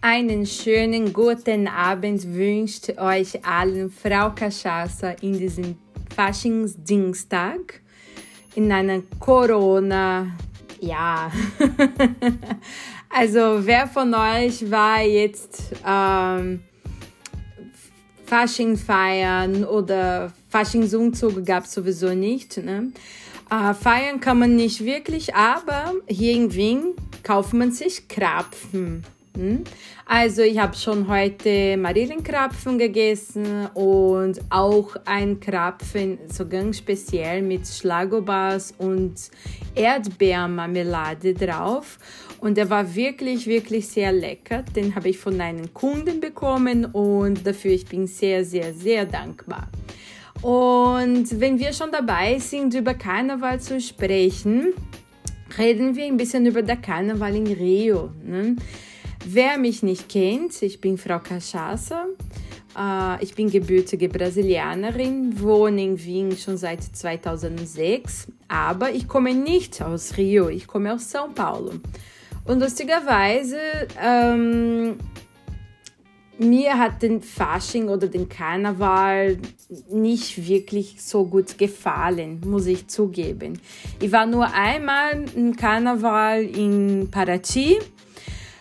Einen schönen guten Abend wünscht euch allen Frau Cachaça in diesem Faschingsdienstag in einer Corona. Ja, also wer von euch war jetzt ähm, Fasching feiern oder Faschingsumzug gab es sowieso nicht. Ne? Äh, feiern kann man nicht wirklich, aber hier in Wien kauft man sich Krapfen. Hm? Also ich habe schon heute Marillenkrapfen gegessen und auch ein Krapfen so ganz speziell mit Schlagobers und Erdbeermarmelade drauf. Und der war wirklich, wirklich sehr lecker. Den habe ich von einem Kunden bekommen und dafür ich bin sehr, sehr, sehr dankbar. Und wenn wir schon dabei sind, über Karneval zu sprechen, reden wir ein bisschen über den Karneval in Rio. Ne? Wer mich nicht kennt, ich bin Frau Cachaça. Äh, ich bin gebürtige Brasilianerin, wohne in Wien schon seit 2006, aber ich komme nicht aus Rio, ich komme aus São Paulo. Und lustigerweise, ähm, mir hat den Fasching oder den Karneval nicht wirklich so gut gefallen, muss ich zugeben. Ich war nur einmal im Karneval in Paraty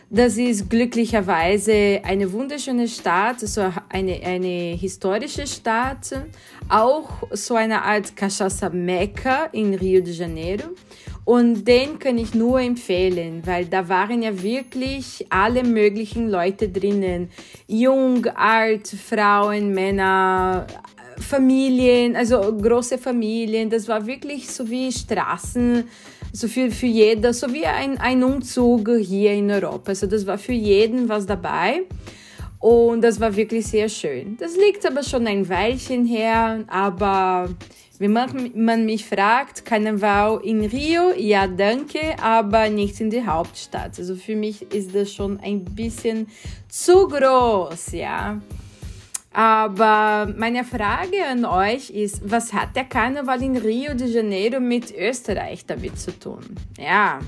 das ist glücklicherweise eine wunderschöne Stadt, so eine, eine historische Stadt, auch so eine Art Cachaça Mecca in Rio de Janeiro. Und den kann ich nur empfehlen, weil da waren ja wirklich alle möglichen Leute drinnen. Jung, alt, Frauen, Männer, Familien, also große Familien. Das war wirklich so wie Straßen so viel für jeder, so wie ein, ein Umzug hier in Europa. Also das war für jeden was dabei. Und das war wirklich sehr schön. Das liegt aber schon ein Weilchen her, aber wenn man, man mich fragt, Karneval in Rio, ja danke, aber nicht in der Hauptstadt. Also für mich ist das schon ein bisschen zu groß, ja. Aber meine Frage an euch ist, was hat der Karneval in Rio de Janeiro mit Österreich damit zu tun? Ja,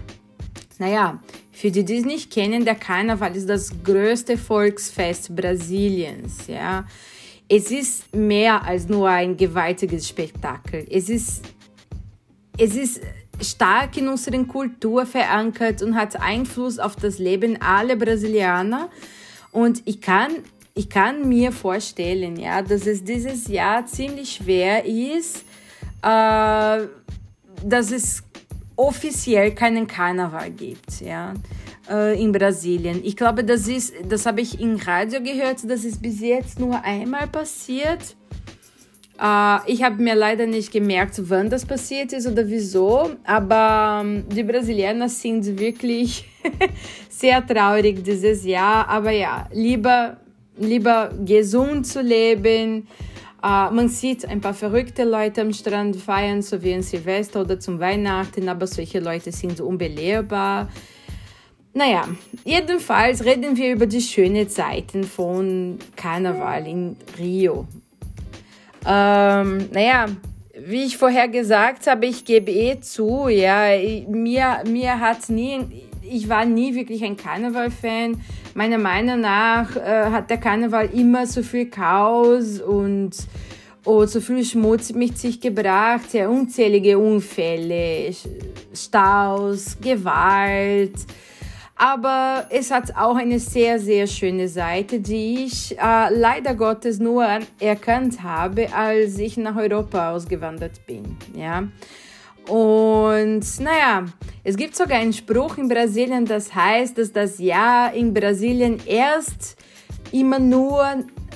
naja, für die, die es nicht kennen, der Karneval ist das größte Volksfest Brasiliens. Ja, es ist mehr als nur ein gewaltiges Spektakel. Es ist, es ist stark in unserer Kultur verankert und hat Einfluss auf das Leben aller Brasilianer. Und ich kann ich kann mir vorstellen, ja, dass es dieses Jahr ziemlich schwer ist, äh, dass es offiziell keinen Karneval gibt, ja, äh, in Brasilien. Ich glaube, das ist, das habe ich im Radio gehört, das ist bis jetzt nur einmal passiert. Äh, ich habe mir leider nicht gemerkt, wann das passiert ist oder wieso, aber ähm, die Brasilianer sind wirklich sehr traurig dieses Jahr. Aber ja, lieber lieber gesund zu leben. Uh, man sieht ein paar verrückte Leute am Strand feiern, so wie in Silvester oder zum Weihnachten, aber solche Leute sind unbelehrbar. Naja, jedenfalls reden wir über die schönen Zeiten von Karneval in Rio. Ähm, naja, wie ich vorher gesagt habe, ich gebe eh zu, ja, mir, mir hat nie, ich war nie wirklich ein Karneval-Fan. Meiner Meinung nach äh, hat der Karneval immer so viel Chaos und oh, so viel Schmutz mit sich gebracht, ja, unzählige Unfälle, Staus, Gewalt. Aber es hat auch eine sehr, sehr schöne Seite, die ich äh, leider Gottes nur erkannt habe, als ich nach Europa ausgewandert bin. Ja. Und naja, es gibt sogar einen Spruch in Brasilien, das heißt, dass das Jahr in Brasilien erst immer nur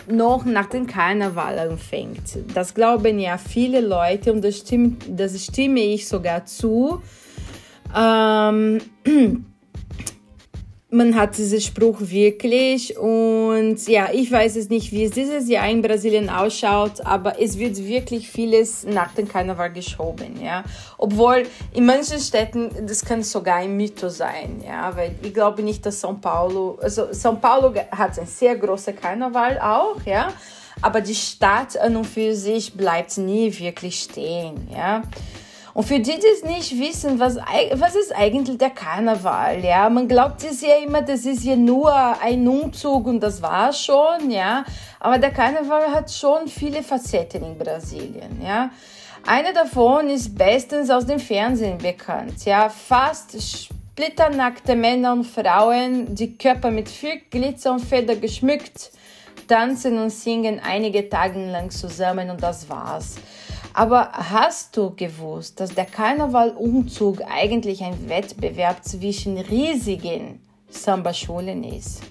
noch nach dem Karneval anfängt. Das glauben ja viele Leute und das, stimmt, das stimme ich sogar zu. Ähm, man hat diesen Spruch wirklich und ja, ich weiß es nicht, wie es dieses Jahr in Brasilien ausschaut, aber es wird wirklich vieles nach dem Karneval geschoben, ja. Obwohl in manchen Städten, das kann sogar ein Mythos sein, ja, weil ich glaube nicht, dass São Paulo, also São Paulo hat ein sehr großer Karneval auch, ja, aber die Stadt an und für sich bleibt nie wirklich stehen, ja. Und für die, die es nicht wissen, was, was ist eigentlich der Karneval? Ja, man glaubt es ja immer, das ist ja nur ein Umzug und das war schon, ja. Aber der Karneval hat schon viele Facetten in Brasilien, ja. Eine davon ist bestens aus dem Fernsehen bekannt, ja. Fast splitternackte Männer und Frauen, die Körper mit viel Glitzer und Feder geschmückt, tanzen und singen einige Tage lang zusammen und das war's. Aber hast du gewusst, dass der Karnevalumzug eigentlich ein Wettbewerb zwischen riesigen Samba-Schulen ist?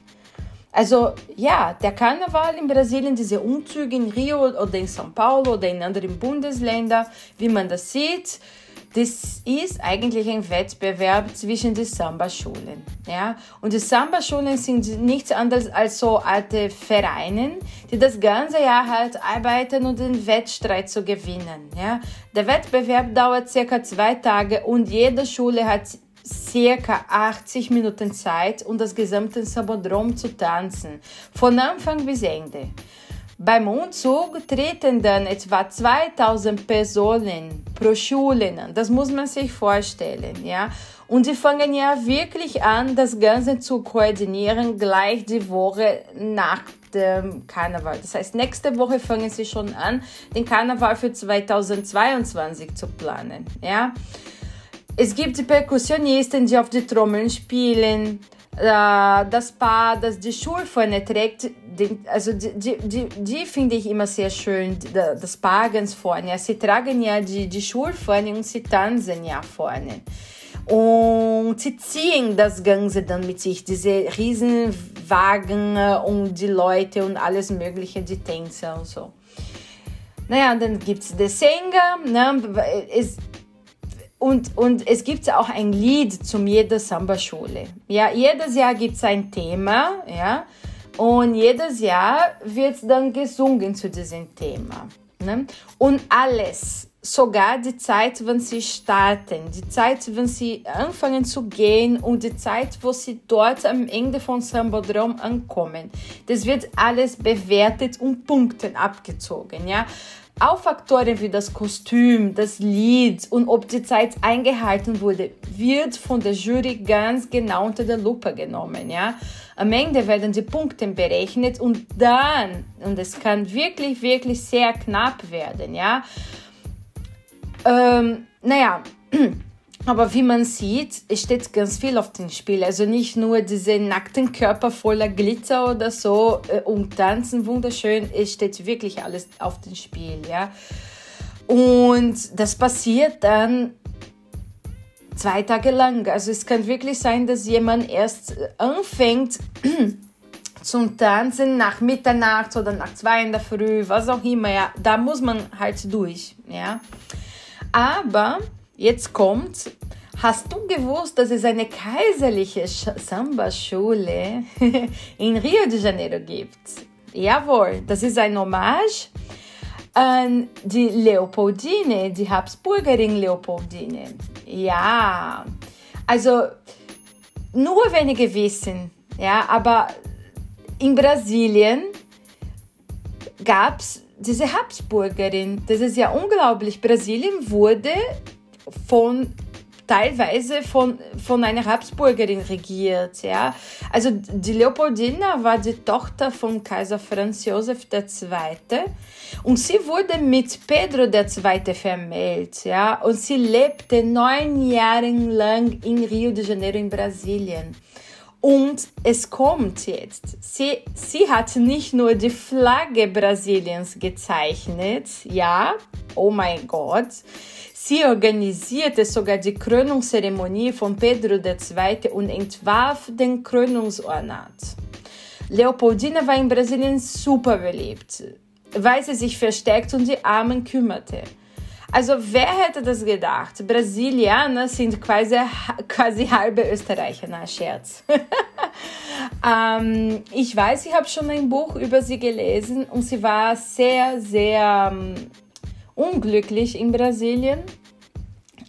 Also ja, der Karneval in Brasilien, diese Umzüge in Rio oder in São Paulo oder in anderen Bundesländern, wie man das sieht, das ist eigentlich ein Wettbewerb zwischen den Samba-Schulen. Ja? Und die Samba-Schulen sind nichts anderes als so alte Vereine, die das ganze Jahr halt arbeiten, um den Wettstreit zu gewinnen. Ja? Der Wettbewerb dauert circa zwei Tage und jede Schule hat circa 80 Minuten Zeit, um das gesamte Sabodrom zu tanzen, von Anfang bis Ende. Beim Umzug treten dann etwa 2000 Personen pro Schule an. Das muss man sich vorstellen, ja. Und sie fangen ja wirklich an, das Ganze zu koordinieren, gleich die Woche nach dem Karneval. Das heißt, nächste Woche fangen sie schon an, den Karneval für 2022 zu planen, ja. Es gibt die Perkussionisten, die auf die Trommeln spielen, äh, das Paar, das die Schulfahne trägt, also die, die, die, die finde ich immer sehr schön, das Paar ganz vorne. Sie tragen ja die, die Schulfahne und sie tanzen ja vorne. Und sie ziehen das Ganze dann mit sich, diese Riesenwagen und die Leute und alles Mögliche, die Tänzer und so. Naja, dann gibt es den Sänger. Ne? Es, und, und es gibt auch ein Lied zum jeder Samba-Schule. Ja, jedes Jahr gibt es ein Thema, ja, und jedes Jahr wird dann gesungen zu diesem Thema. Ne? Und alles, sogar die Zeit, wenn sie starten, die Zeit, wenn sie anfangen zu gehen und die Zeit, wo sie dort am Ende von Sambodrom ankommen, das wird alles bewertet und Punkten abgezogen, ja. Auch Faktoren wie das Kostüm, das Lied und ob die Zeit eingehalten wurde, wird von der Jury ganz genau unter der Lupe genommen. Ja? Am Ende werden die Punkte berechnet und dann, und es kann wirklich, wirklich sehr knapp werden. Ja? Ähm, naja, Aber wie man sieht, es steht ganz viel auf dem Spiel. Also nicht nur diese nackten Körper voller Glitzer oder so äh, und tanzen wunderschön. Es steht wirklich alles auf dem Spiel, ja. Und das passiert dann zwei Tage lang. Also es kann wirklich sein, dass jemand erst anfängt zum Tanzen nach Mitternacht oder nach zwei in der Früh, was auch immer. Ja, da muss man halt durch, ja. Aber Jetzt kommt, hast du gewusst, dass es eine kaiserliche Samba-Schule in Rio de Janeiro gibt? Jawohl, das ist ein Hommage an die Leopoldine, die Habsburgerin Leopoldine. Ja, also nur wenige wissen, ja, aber in Brasilien gab es diese Habsburgerin. Das ist ja unglaublich. Brasilien wurde von teilweise von, von einer Habsburgerin regiert. Ja? Also die Leopoldina war die Tochter von Kaiser Franz Josef II. Und sie wurde mit Pedro II. vermählt. Ja? Und sie lebte neun Jahre lang in Rio de Janeiro in Brasilien. Und es kommt jetzt. Sie, sie hat nicht nur die Flagge Brasiliens gezeichnet, ja, oh mein Gott, Sie organisierte sogar die Krönungszeremonie von Pedro II. und entwarf den Krönungsornat. Leopoldina war in Brasilien super beliebt, weil sie sich versteckt um die Armen kümmerte. Also wer hätte das gedacht? Brasilianer sind quasi, quasi halbe Österreicher, na Scherz. ähm, ich weiß, ich habe schon ein Buch über sie gelesen und sie war sehr, sehr ähm, unglücklich in Brasilien.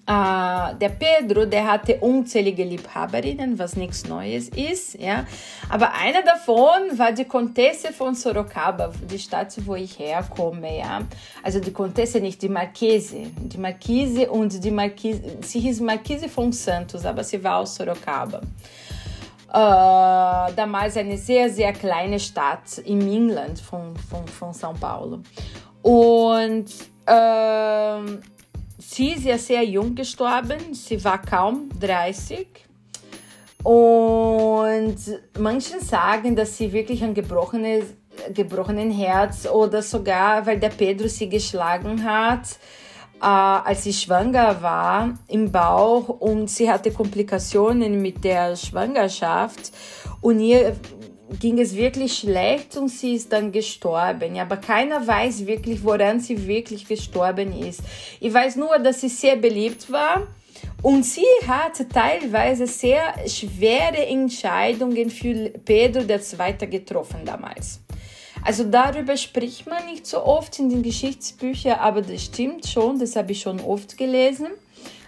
Uh, der Pedro, der hatte unzählige Liebhaberinnen, was nichts Neues ist, ja. Aber eine davon war die Contesse von Sorocaba, die Stadt, wo ich herkomme, ja. Also die Contesse, nicht die Marquise. Die Marquise und die Marquise, sie hieß Marquise von Santos, aber sie war aus Sorocaba. Uh, damals eine sehr, sehr kleine Stadt im Inland von, von, von São Paulo. Und uh, Sie ist ja sehr jung gestorben, sie war kaum 30. Und manche sagen, dass sie wirklich ein gebrochenes, gebrochenen Herz oder sogar, weil der Pedro sie geschlagen hat, äh, als sie schwanger war im Bauch. Und sie hatte Komplikationen mit der Schwangerschaft. Und ihr ging es wirklich schlecht und sie ist dann gestorben. Aber keiner weiß wirklich, woran sie wirklich gestorben ist. Ich weiß nur, dass sie sehr beliebt war. Und sie hatte teilweise sehr schwere Entscheidungen für Pedro II. getroffen damals. Also darüber spricht man nicht so oft in den Geschichtsbüchern, aber das stimmt schon, das habe ich schon oft gelesen.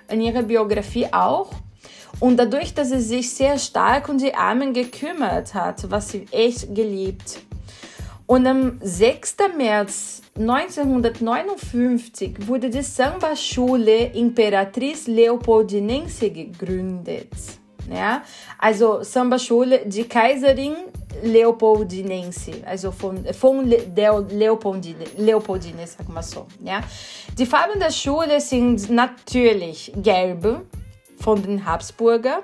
In ihrer Biografie auch. Und dadurch, dass sie sich sehr stark um die Armen gekümmert hat, was sie echt geliebt. Und am 6. März 1959 wurde die Samba-Schule Imperatriz Leopoldinense gegründet. Ja? Also Samba-Schule, die Kaiserin Leopoldinense, also von, von Leopoldine, Leopoldine, sag mal so. Ja? Die Farben der Schule sind natürlich gelb, von den Habsburger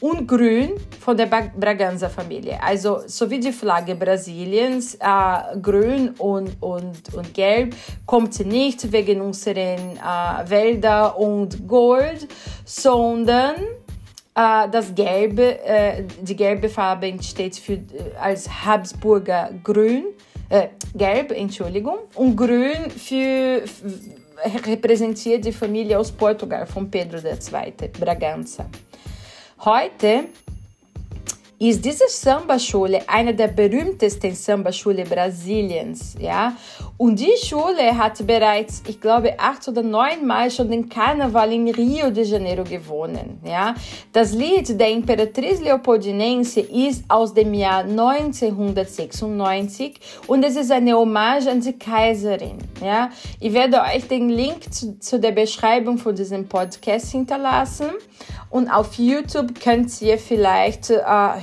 und grün von der Braganza-Familie. Also so wie die Flagge Brasiliens, äh, grün und, und, und gelb kommt nicht wegen unseren äh, Wälder und Gold, sondern äh, das Gelbe, äh, die gelbe Farbe entsteht für, äh, als Habsburger Grün, äh, Gelb, Entschuldigung, und Grün für repräsentiert die Familie aus Portugal von Pedro II, Braganza. Heute ist diese Samba-Schule eine der berühmtesten Samba-Schule Brasiliens, ja. Und die Schule hat bereits, ich glaube, acht oder neun Mal schon den Karneval in Rio de Janeiro gewonnen, ja. Das Lied der Imperatriz Leopoldinense ist aus dem Jahr 1996 und es ist eine Hommage an die Kaiserin, ja. Ich werde euch den Link zu, zu der Beschreibung von diesem Podcast hinterlassen und auf YouTube könnt ihr vielleicht äh,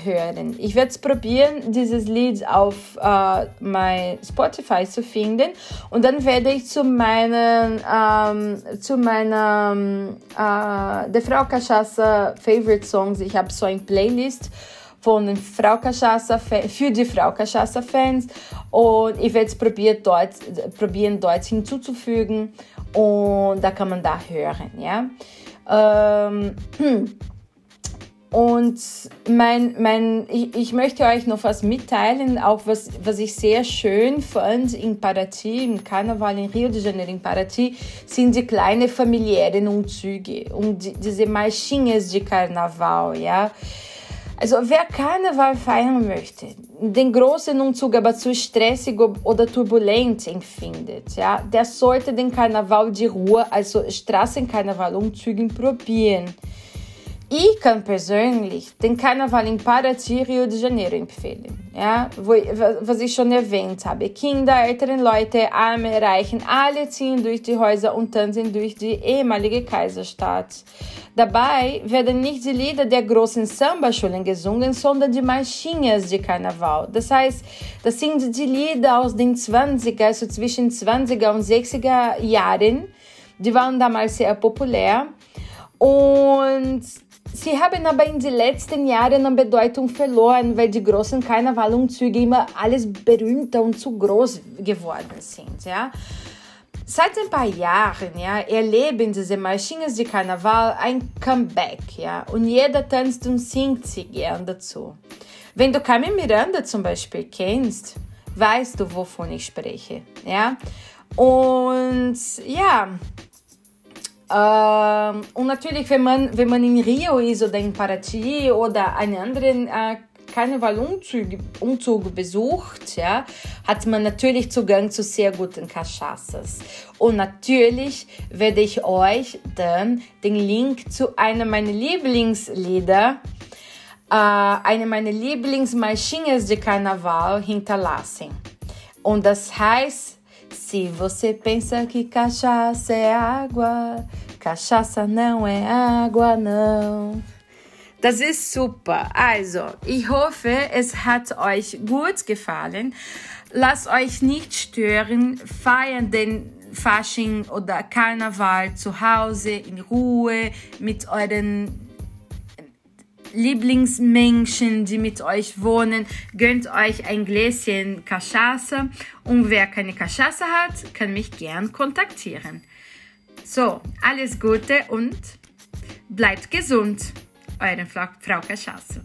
hören. Ich werde probieren, dieses Lied auf äh, mein Spotify zu finden und dann werde ich zu meinen ähm, zu meiner äh, der Frau Cachaça Favorite Songs. Ich habe so ein Playlist von Frau Cachaça für die Frau Cachaça Fans und ich werde es probieren dort probieren dort hinzuzufügen und da kann man da hören, ja. Ähm, und mein, mein, ich, ich, möchte euch noch was mitteilen, auch was, was ich sehr schön fand in Paraty, im Karneval in Rio de Janeiro, in Paraty, sind die kleinen familiären Umzüge und die, diese Marchinhas de Karneval, ja. Also wer Karneval feiern möchte, den großen Umzug aber zu stressig oder turbulent empfindet, ja, der sollte den Karneval de Rua, also Straßenkarneval-Umzügen probieren. Ich kann persönlich den Karneval in Paraty, Rio de Janeiro empfehlen. Ja, wo, was ich schon erwähnt habe. Kinder, ältere Leute, Arme, Reichen, alle ziehen durch die Häuser und tanzen durch die ehemalige Kaiserstadt. Dabei werden nicht die Lieder der großen Samba-Schulen gesungen, sondern die Marchinhas de Karneval. Das heißt, das sind die Lieder aus den 20er, also zwischen 20er und 60er Jahren. Die waren damals sehr populär. Und Sie haben aber in den letzten Jahren an Bedeutung verloren, weil die großen Karnevalumzüge immer alles berühmter und zu groß geworden sind. Ja? Seit ein paar Jahren ja, erleben diese Maschinen de Karneval ein Comeback. Ja? Und jeder tanzt und singt sie gern dazu. Wenn du Carmen Miranda zum Beispiel kennst, weißt du, wovon ich spreche. Ja? Und ja, ähm, und natürlich, wenn man, wenn man in Rio ist oder in Paraty oder einen anderen äh, Karnevalumzug Umzug besucht, ja, hat man natürlich Zugang zu sehr guten Cachaças. Und natürlich werde ich euch dann den Link zu einem meiner Lieblingslieder, äh, eine meiner Lieblingsmarchinhas de Carnaval hinterlassen. Und das heißt, se você pensa que cachaça é água, cachaça não é água, não. Das ist super. Also, ich hoffe, es hat euch gut gefallen. Lasst euch nicht stören. Feiern den Fasching oder Karneval zu Hause in Ruhe mit euren Lieblingsmenschen, die mit euch wohnen. Gönnt euch ein Gläschen Cachaça. Und wer keine Cachaça hat, kann mich gern kontaktieren. So, alles Gute und bleibt gesund. Eure Frau Cachaça.